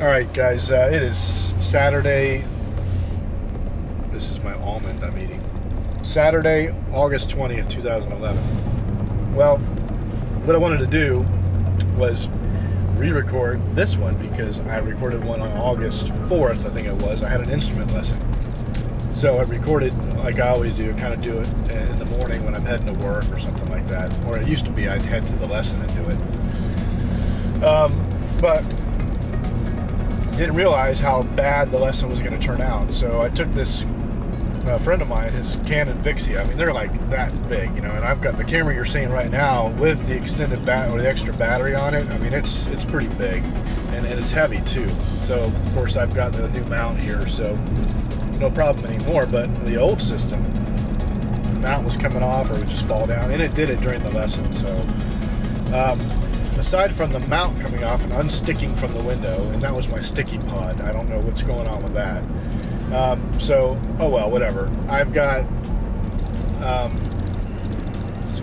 All right, guys. Uh, it is Saturday. This is my almond I'm eating. Saturday, August twentieth, two thousand eleven. Well, what I wanted to do was re-record this one because I recorded one on August fourth, I think it was. I had an instrument lesson, so I recorded like I always do. Kind of do it in the morning when I'm heading to work or something like that. Or it used to be I'd head to the lesson and do it. Um, but didn't realize how bad the lesson was going to turn out. So I took this uh, friend of mine, his Canon Vixia. I mean, they're like that big, you know. And I've got the camera you're seeing right now with the extended bat or the extra battery on it. I mean, it's it's pretty big, and, and it's heavy too. So of course I've got the new mount here, so no problem anymore. But the old system, the mount was coming off or would just fall down, and it did it during the lesson. So. Um, aside from the mount coming off and unsticking from the window, and that was my sticky pod. I don't know what's going on with that. Um, so, oh well, whatever. I've got um,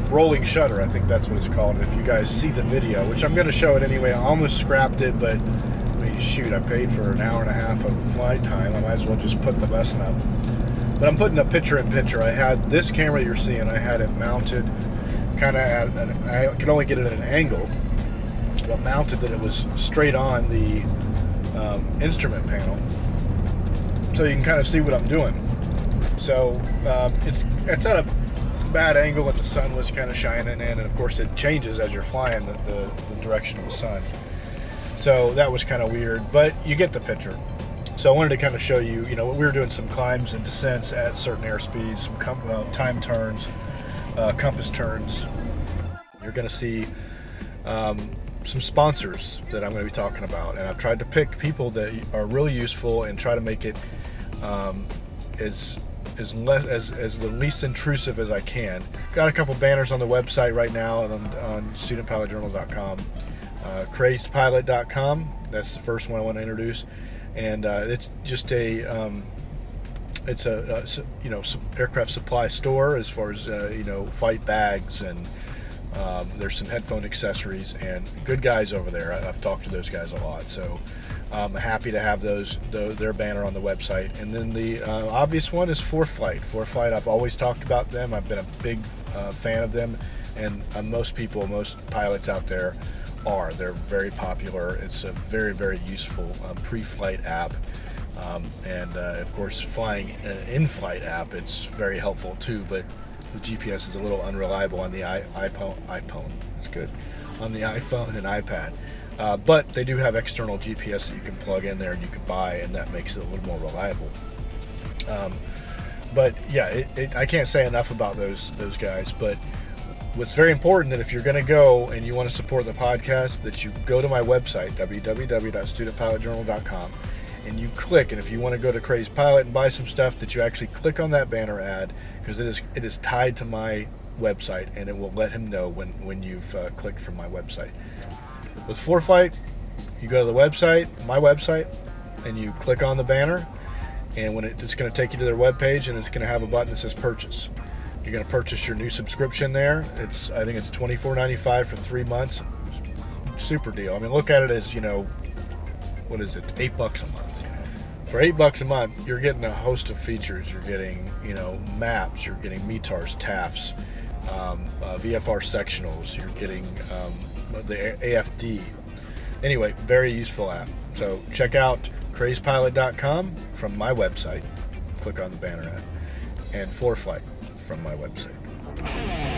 rolling shutter. I think that's what it's called. If you guys see the video, which I'm going to show it anyway, I almost scrapped it, but I mean, shoot, I paid for an hour and a half of flight time. I might as well just put the lesson up. But I'm putting a picture in picture. I had this camera you're seeing. I had it mounted kind of at an, I could only get it at an angle but mounted that it was straight on the um, instrument panel. So you can kind of see what I'm doing. So um, it's it's at a bad angle and the sun was kind of shining in, and of course it changes as you're flying the, the, the direction of the sun. So that was kind of weird, but you get the picture. So I wanted to kind of show you, you know, we were doing some climbs and descents at certain airspeeds, some com- uh, time turns, uh, compass turns. You're going to see um, some sponsors that I'm going to be talking about, and I've tried to pick people that are really useful and try to make it um, as as less as, as the least intrusive as I can. Got a couple banners on the website right now on, on studentpilotjournal.com, uh, crazedpilot.com. That's the first one I want to introduce, and uh, it's just a um, it's a, a, you know aircraft supply store as far as uh, you know flight bags and um, there's some headphone accessories and good guys over there. I, have talked to those guys a lot, so I'm happy to have those, their banner on the website. And then the uh, obvious one is ForeFlight. ForeFlight, I've always talked about them. I've been a big uh, fan of them, and uh, most people, most pilots out there are. They're very popular. It's a very very useful um, pre-flight app. Um, and uh, of course, flying uh, in-flight app, it's very helpful too. But the GPS is a little unreliable on the iPhone. iPhone, that's good, on the iPhone and iPad. Uh, but they do have external GPS that you can plug in there and you can buy, and that makes it a little more reliable. Um, but yeah, it, it, I can't say enough about those those guys. But what's very important that if you're going to go and you want to support the podcast, that you go to my website www.studentpilotjournal.com and you click and if you want to go to Crazed Pilot and buy some stuff that you actually click on that banner ad because it is it is tied to my website and it will let him know when when you've uh, clicked from my website. With ForeFlight you go to the website my website and you click on the banner and when it, it's going to take you to their webpage and it's going to have a button that says purchase. You're going to purchase your new subscription there. It's i think it's $24.95 for three months. Super deal. I mean look at it as you know what is it? Eight bucks a month for eight bucks a month, you're getting a host of features. You're getting, you know, maps. You're getting METARs, TAFs, um, uh, VFR sectionals. You're getting um, the AFD. Anyway, very useful app. So check out crazedpilot.com from my website. Click on the banner ad, and ForeFlight from my website.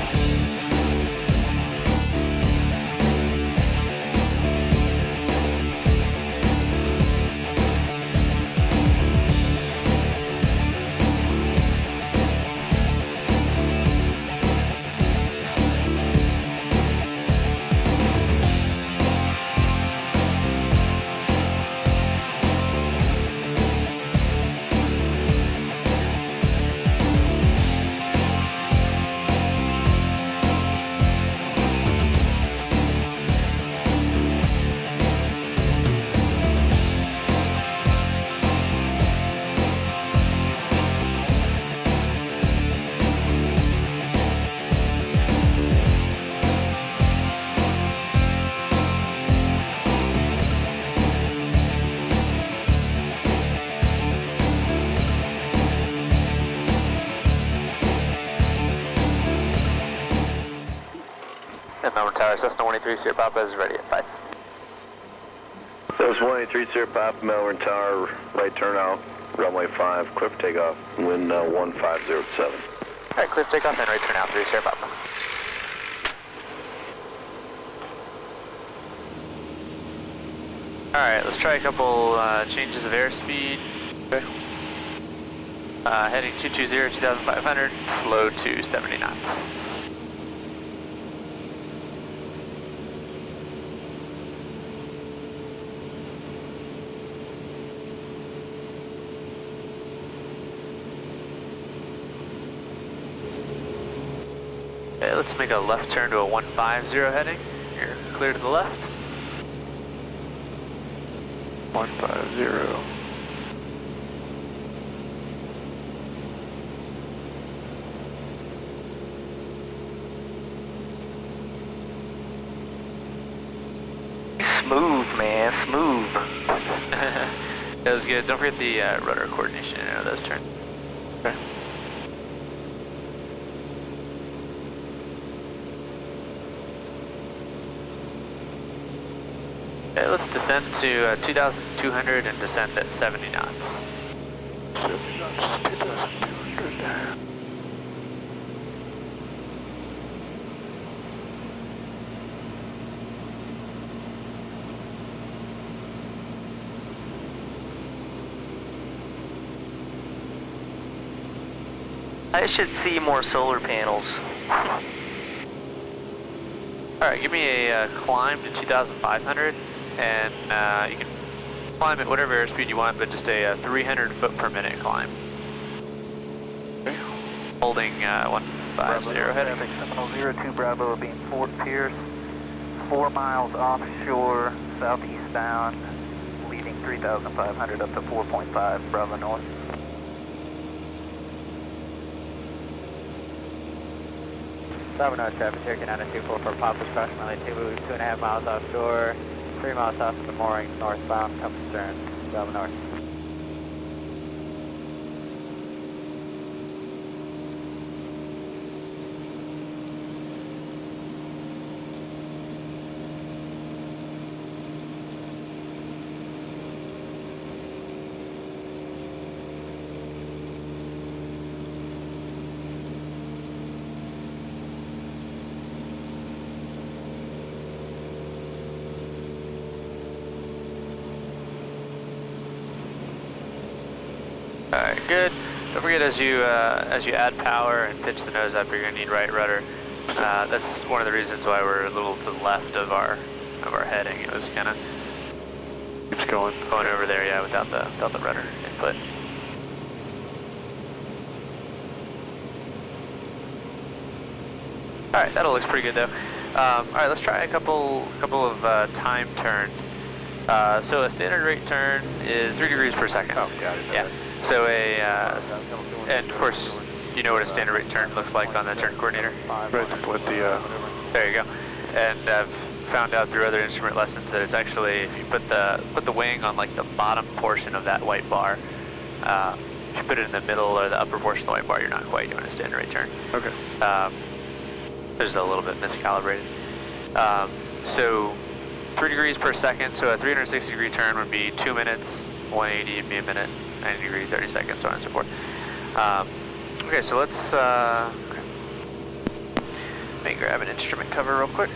Tower, Cessna 183 Sierra Papa is ready at 5. That was 183 Sierra Papa, Melbourne Tower, right turnout, runway 5, clear for takeoff, wind uh, 1507. Alright, clear for takeoff and right turn out 3 Sierra Papa. Alright, let's try a couple uh, changes of airspeed. Okay. Uh, heading 220, 2500, slow to 70 knots. Okay, let's make a left turn to a 150 heading. You're clear to the left. 150. Smooth, man, smooth. that was good. Don't forget the uh, rudder coordination in those turns. Let's descend to uh, 2,200 and descend at 70 knots. 70 knots, 2,200. I should see more solar panels. Alright, give me a uh, climb to 2,500 and uh, you can climb at whatever airspeed you want, but just a uh, 300 foot per minute climb. Okay. Holding uh, 150 heading. Traffic 02 Bravo being Fort Pierce, four miles offshore, southeastbound, leading 3,500 up to 4.5 Bravo North. Bravo North traffic, Cherokee 924 for Papa's approximately two, two and a half miles offshore, three miles off of the mooring, northbound, compass stern, Bravo North. Good. Don't forget as you uh, as you add power and pitch the nose up, you're gonna need right rudder. Uh, that's one of the reasons why we're a little to the left of our of our heading. It was kind of Keeps going. going over there, yeah, without the without the rudder input. All right, that all looks pretty good though. Um, all right, let's try a couple couple of uh, time turns. Uh, so a standard rate turn is three degrees per second. Oh, got it. Yeah. So a uh, and of course you know what a standard rate turn looks like on the turn coordinator. Right, let the, uh, There you go. And I've found out through other instrument lessons that it's actually if you put the put the wing on like the bottom portion of that white bar. Uh, if you put it in the middle or the upper portion of the white bar, you're not quite doing a standard rate turn. okay. Um, there's a little bit miscalibrated. Um, so three degrees per second. So a 360 degree turn would be two minutes. 180 would be a minute. 90 degree, 30 seconds, so on and so forth. Um, okay, so let's uh, let me grab an instrument cover real quick.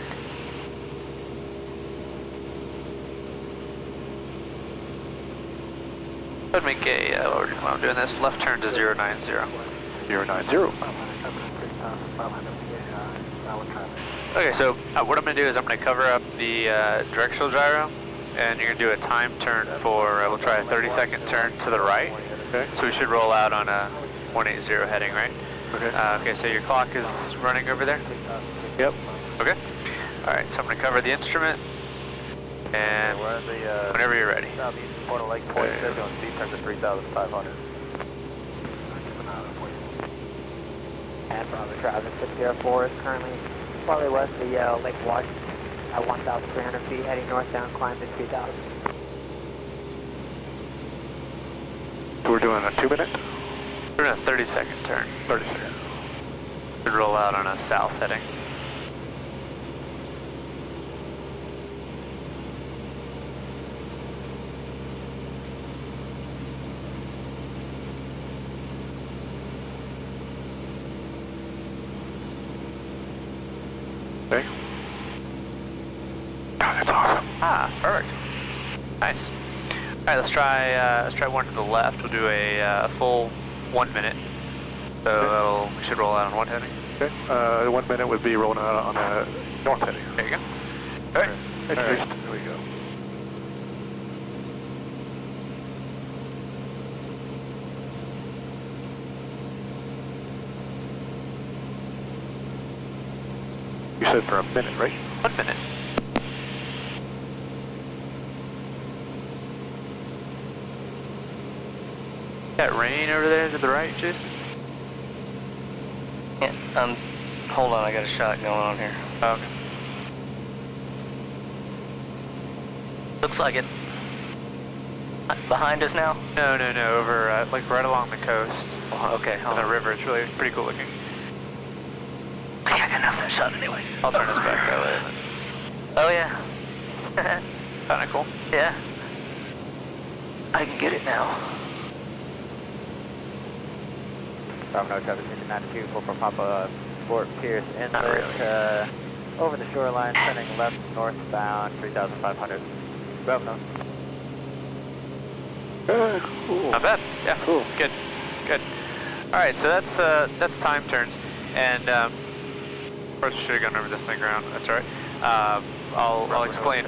I'd make a, uh, while I'm doing this, left turn to 090. 090. Okay, so uh, what I'm going to do is I'm going to cover up the uh, directional gyro, and you're going to do a time turn for, uh, we'll try a 30 second turn to the right. Okay. So we should roll out on a 180 heading, right? Okay. Uh, okay, so your clock is running over there? Yep. Okay. Alright, so I'm going to cover the instrument, and We're at the, uh, whenever you're ready. southeast corner Lake Point, Okay. schedule and speed turn to 3,500. And from the traffic, 604 is currently slightly west of the uh, Lake Washington at 1,300 feet, heading northbound, climb to 3,000. We're doing a two minute? We're doing a 30 second turn. 30 second. Should roll out on a south heading. Okay. Nice. All right, let's try uh, let's try one to the left. We'll do a uh, full one minute. So that'll, we should roll out on one heading. Okay. Uh, one minute would be rolling out on a north heading. There you go. All right. There we go. You said for a minute, right? One minute. That rain over there to the right, Jason? Yeah, um, hold on, I got a shot going on here. Oh, okay. Looks like it. Behind us now? No, no, no, over, uh, like right along the coast. Oh, okay, On the river, it's really pretty cool looking. I got enough of that shot anyway. I'll turn us back that way. Oh, yeah. Kinda cool. yeah. I can get it now. Bravo No traffic 92 for Papa Fort Pierce Not Inlet, really. uh, over the shoreline, turning left northbound, 3,500. Bravo Uh, cool. Not bad. Yeah. Cool. Good. Good. All right. So that's uh, that's time turns, and um, of course we should have gone over this thing around. That's all right. Um, I'll I'll explain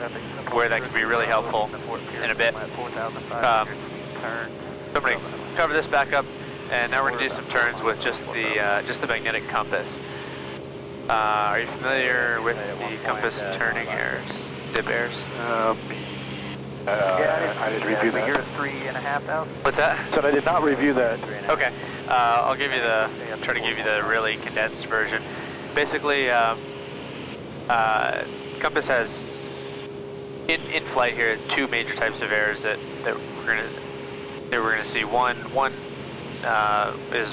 where that could be really helpful in a bit. Um, So I'm cover this back up, and now we're gonna do some turns with just the uh, just the magnetic compass. Uh, are you familiar with the compass turning errors, dip errors? Uh, I didn't review You're three and a half three and a half thousand? What's that? Said I did not review that. Three and a half. Okay, uh, I'll give you the I'll try to give you the really condensed version. Basically, um, uh, Compass has in in flight here two major types of errors that, that we're gonna that we're gonna see. One one uh, is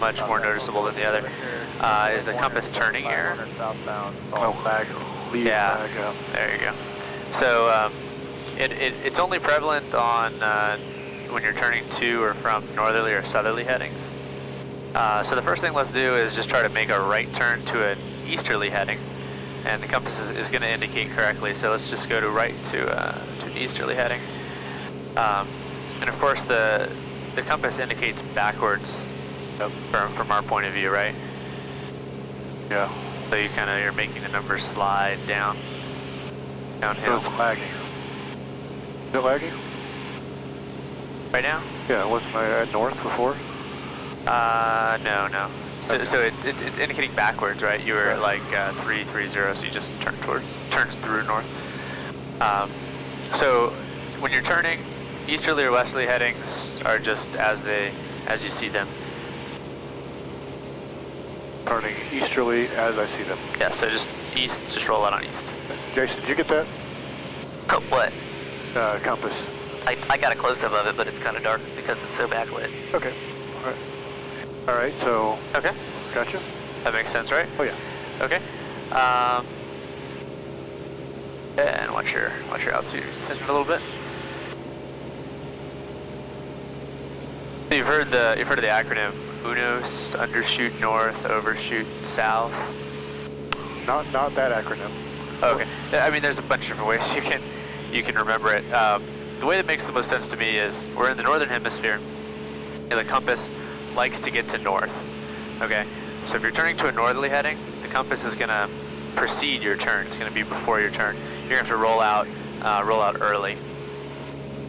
much more noticeable than the other. Uh, is the compass turning error? 500 southbound, Oh, back. Yeah. There you go. So um, it, it, it's only prevalent on uh, when you're turning to or from northerly or southerly headings. Uh, so the first thing let's do is just try to make a right turn to an easterly heading, and the compass is, is going to indicate correctly. So let's just go to right to uh, to an easterly heading, um, and of course the the compass indicates backwards from from our point of view, right? Yeah. So you kind of you're making the numbers slide down So downhill. it's lagging. Is it lagging? Right now? Yeah, wasn't I at north before? Uh, no, no. So, Okay. so it, it, it's indicating backwards, right? You were at like uh, three three zero, so you just turn toward turns through north. Um, so when you're turning, easterly or westerly headings are just as they as you see them. Turning easterly as I see them. Yeah. So just east, just roll out on east. Jason, did you get that? Oh, what? Uh, compass. I, I got a close-up of it, but it's kind of dark because it's so backlit. Okay. All right. All right, so, Okay. gotcha. That makes sense, right? Oh, yeah. Okay. Um, and watch your watch your altitude descend a little bit. So You've heard the you've heard of the acronym UNOS, undershoot north, overshoot south. Not not that acronym. Okay. I mean, there's a bunch of different ways you can you can remember it. Um, the way that makes the most sense to me is we're in the northern hemisphere, and the compass likes to get to north. Okay. So if you're turning to a northerly heading, the compass is gonna precede your turn. It's gonna be before your turn. You're gonna have to roll out uh, roll out early.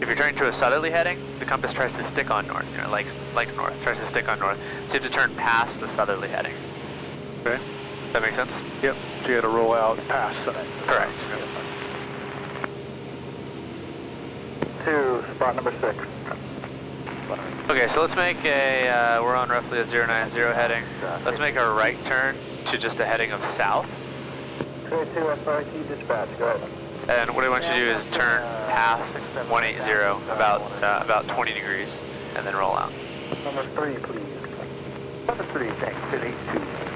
If you're turning to a southerly heading, the compass tries to stick on north. You know, likes likes north, tries to stick on north. So you have to turn past the southerly heading. Okay. Does that make sense? Yep. So you had to roll out past that. Correct. To spot number six. Okay, so let's make a, uh, we're on roughly a 090 heading. Let's make a right turn to just a heading of south. 22 SRT dispatch, go ahead. And what I want you to do is turn past 180 about uh, about 20 degrees, and then roll out. Number three, please. Number three, thanks. 8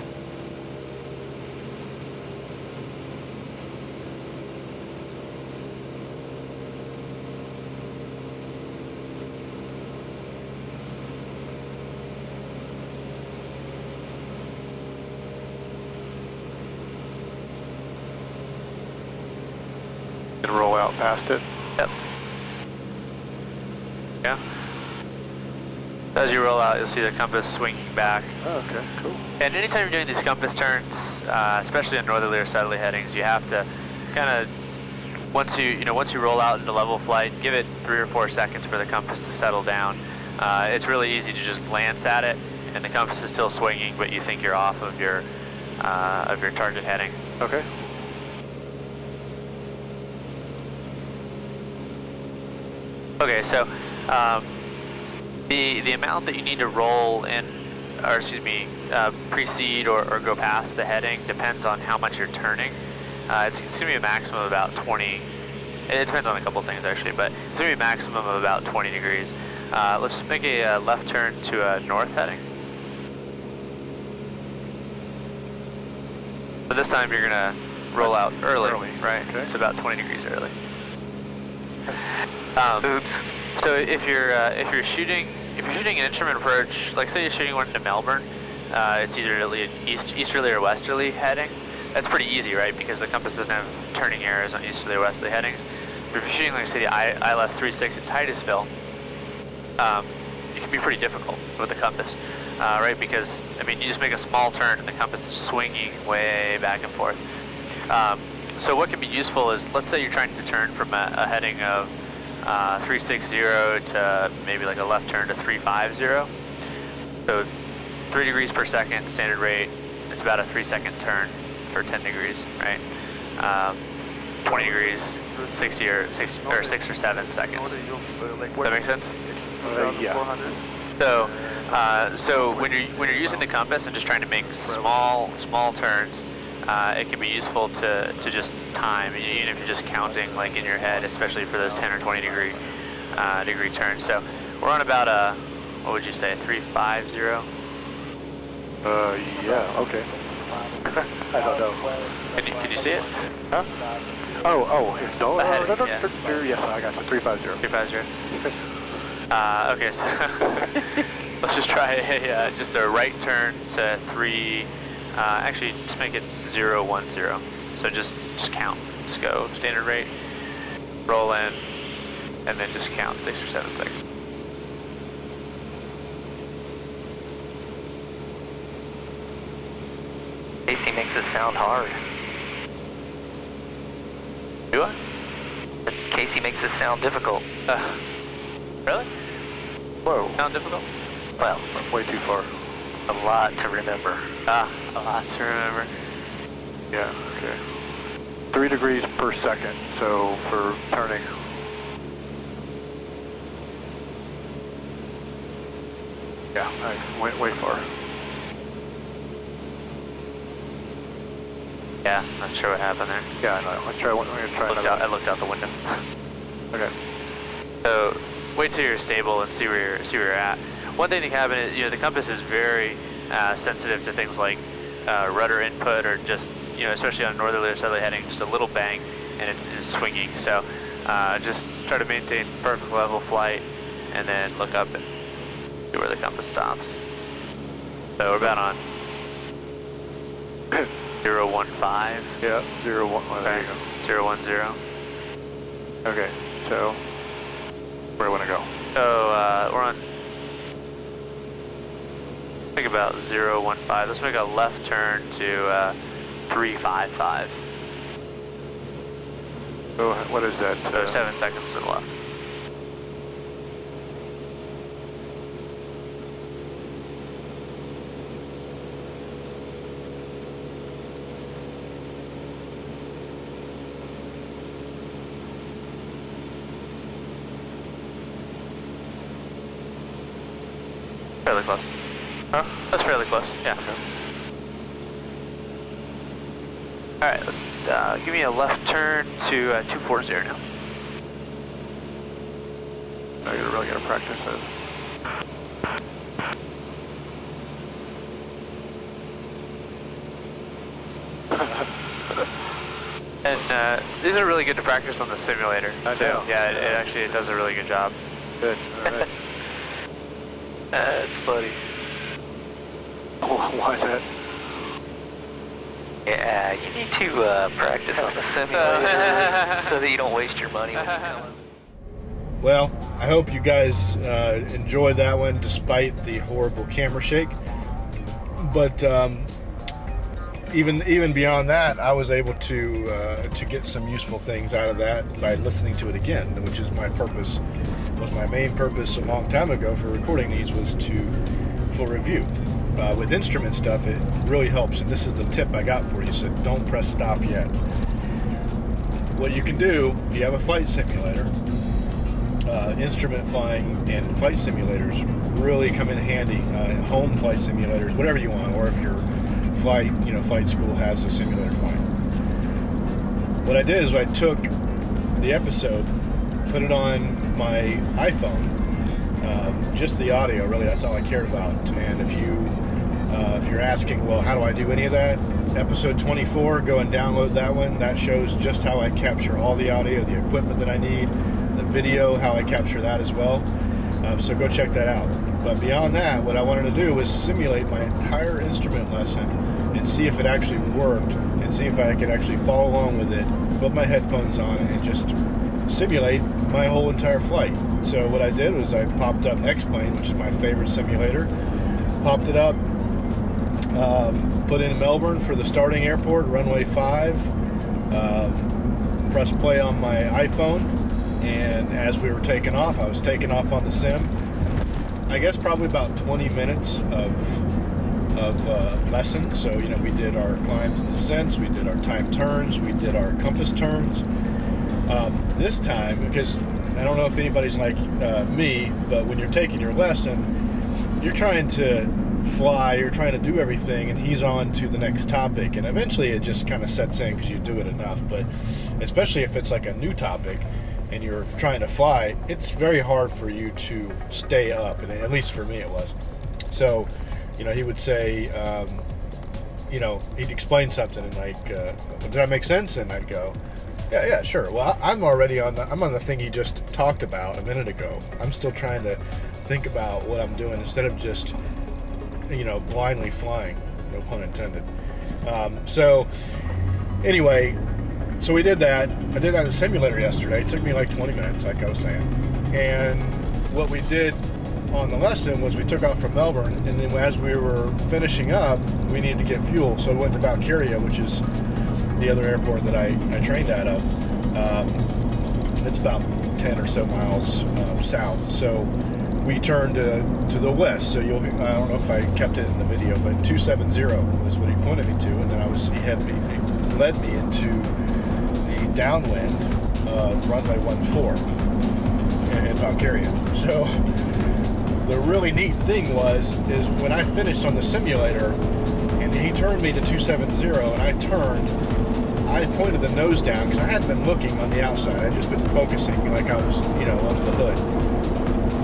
out past it. Yep. Yeah. As you roll out, you'll see the compass swinging back. Oh, okay, cool. And anytime you're doing these compass turns, uh, especially on northerly or southerly headings, you have to kind of once you you know once you roll out into level flight, give it three or four seconds for the compass to settle down. Uh, it's really easy to just glance at it, and the compass is still swinging, but you think you're off of your uh, of your target heading. Okay. Okay, so um, the the amount that you need to roll in, or excuse me, uh, precede or, or go past the heading depends on how much you're turning. Uh, it's, it's going to be a maximum of about 20. It depends on a couple things actually, but it's going to be a maximum of about 20 degrees. Uh, let's make a uh, left turn to a north heading. So this time you're going to roll out early, Early, right? okay. It's about 20 degrees early. Um, Oops. so if you're uh, if you're shooting if you're shooting an instrument approach, like say you're shooting one to Melbourne, uh, it's either east, easterly or westerly heading. That's pretty easy, right? Because the compass doesn't have turning errors on easterly or westerly headings. But if you're shooting, like say the I, ILS 36 at Titusville, um, it can be pretty difficult with the compass, uh, right? Because I mean, you just make a small turn and the compass is swinging way back and forth. Um, so what can be useful is, let's say you're trying to turn from a, a heading of uh, 360 to maybe like a left turn to 350. So three degrees per second standard rate. It's about a three second turn for 10 degrees, right? Um, 20 degrees, 60 or six or six or seven seconds. Does that make sense? Uh, yeah. So, uh, so when you're when you're using the compass and just trying to make small small turns, uh, it can be useful to, to just time, even if you're just counting like in your head, especially for those 10 or 20 degree uh, degree turns. So we're on about a what would you say 350? Uh, yeah, okay. I don't know. Can you, can you see it? Huh? Oh, oh, it's no, Ahead, uh, no, no, yeah. yes, I got you, 350. 350. Uh, okay, so let's just try a, uh, just a right turn to three. Uh, actually, just make it zero one zero. So just just count. Just go standard rate, roll in, and then just count six or seven seconds. AC makes it sound hard. Do I? Casey makes it sound difficult. Uh, really? Whoa, Sound difficult? Well, way too far. A lot to remember. Ah, a lot to remember. Yeah, okay. Three degrees per second, so for turning. Yeah, I went way far. Yeah, not sure what happened there. Yeah, I know. Let's try. I'm gonna try looked out, I looked out the window. Okay. So wait till you're stable and see where you're see where you're at. One thing to happen is you know the compass is very uh, sensitive to things like uh, rudder input or just you know especially on northerly or southerly heading, just a little bang and it's, it's swinging. So uh, just try to maintain perfect level flight and then look up and see where the compass stops. So we're about on 015. Yeah, zero one. Well, there you Okay. 010. go. Okay, so where do I want to go? So uh, we're on. Think about 015. Let's make a left turn to uh, 355. Oh, what is that? Uh, seven seconds to the left. Fairly close. Huh? That's fairly close, yeah. Alright, let's uh, give me a left turn to uh, 240 now. I gotta really gotta practice this. And uh, these are really good to practice on the simulator. I too. know. Yeah, it, it actually it does a really good job. Good. All right. That's funny. Why is that? Yeah, you need to uh, practice on the simulator so that you don't waste your money when Well, I hope you guys uh, enjoyed that one despite the horrible camera shake. But um, even even beyond that, I was able to uh, to get some useful things out of that by listening to it again, which is my purpose. Was my main purpose a long time ago for recording these was to for review. Uh, with instrument stuff, it really helps, and this is the tip I got for you. So don't press stop yet. What you can do if you have a flight simulator, uh, instrument flying and flight simulators really come in handy. Uh, home flight simulators, whatever you want, or if your flight, you know, flight school has a simulator flying. What I did is I took the episode, put it on my iPhone, um, just the audio. Really, that's all I cared about. And if you uh, if you're asking, well, how do I do any of that? Episode 24, go and download that one. That shows just how I capture all the audio, the equipment that I need, the video, how I capture that as well. Um, so go check that out. But beyond that, what I wanted to do was simulate my entire instrument lesson and see if it actually worked and see if I could actually follow along with it, put my headphones on, and just simulate my whole entire flight. So what I did was I popped up X-Plane, which is my favorite simulator, popped it up, um, put in Melbourne for the starting airport, runway 5. Um, press play on my iPhone, and as we were taking off, I was taking off on the sim. I guess probably about 20 minutes of, of uh, lesson. So, you know, we did our climbs and descents, we did our time turns, we did our compass turns. Um, this time, because I don't know if anybody's like uh, me, but when you're taking your lesson, you're trying to fly, you're trying to do everything, and he's on to the next topic. And eventually it just kind of sets in because you do it enough. But especially if it's like a new topic and you're trying to fly, it's very hard for you to stay up. And at least for me, it was. So, you know, he would say, um, you know, he'd explain something and like, uh, did that make sense? And I'd go, yeah, yeah, sure. Well, I'm already on the I'm on the thing he just talked about a minute ago. I'm still trying to think about what I'm doing instead of just you know, blindly flying. No pun intended. Um, so, anyway, so we did that. I did that in the simulator yesterday. It took me like 20 minutes, like I was saying. And what we did on the lesson was we took off from Melbourne, and then as we were finishing up, we needed to get fuel. So we went to Valkaria, which is the other airport that I, I trained out of. Um, it's about 10 or so miles uh, south. So we turned to, to the west. So you'll, I don't know if I kept it in the video, but 270 was what he pointed me to. And then I was, he had me, he led me into the downwind of runway 14 in Valkaria. So the really neat thing was, is when I finished on the simulator and he turned me to 270 and I turned, I pointed the nose down because I hadn't been looking on the outside. I'd just been focusing like I was, you know, under the hood.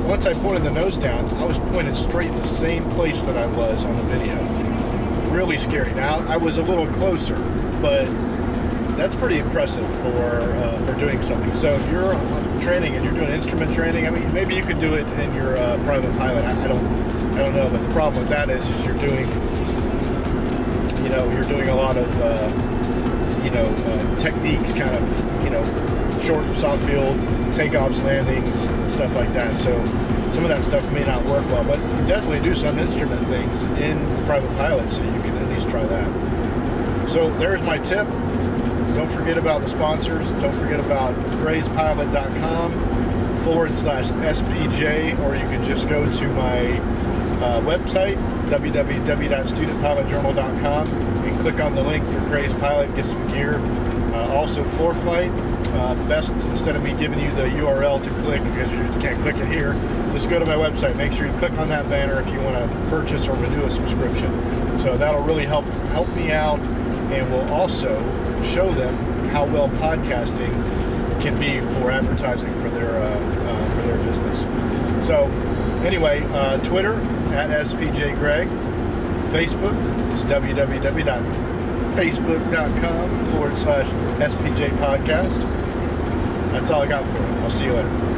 Once I pointed the nose down, I was pointed straight in the same place that I was on the video. Really scary. Now I was a little closer, but that's pretty impressive for uh, for doing something. So if you're training and you're doing instrument training, I mean, maybe you could do it in your uh, private pilot. I, I don't I don't know, but the problem with that is, is you're doing you know you're doing a lot of uh, you know uh, techniques, kind of you know short soft field takeoffs, landings, stuff like that. So some of that stuff may not work well, but definitely do some instrument things in private pilot, so you can at least try that. So there's my tip. Don't forget about the sponsors. Don't forget about crazedpilot.com forward slash SPJ, or you can just go to my uh, website, www.studentpilotjournal.com, and click on the link for Craze Pilot, get some gear. Uh, also, ForeFlight, uh, best instead of me giving you the URL to click because you can't click it here, just go to my website. Make sure you click on that banner if you want to purchase or renew a subscription. So that'll really help help me out, and will also show them how well podcasting can be for advertising for their uh, uh, for their business. So anyway, uh, Twitter at SPJ Greg, Facebook is www www.facebook.com forward slash SPJ Podcast. That's all I got for you. I'll see you later.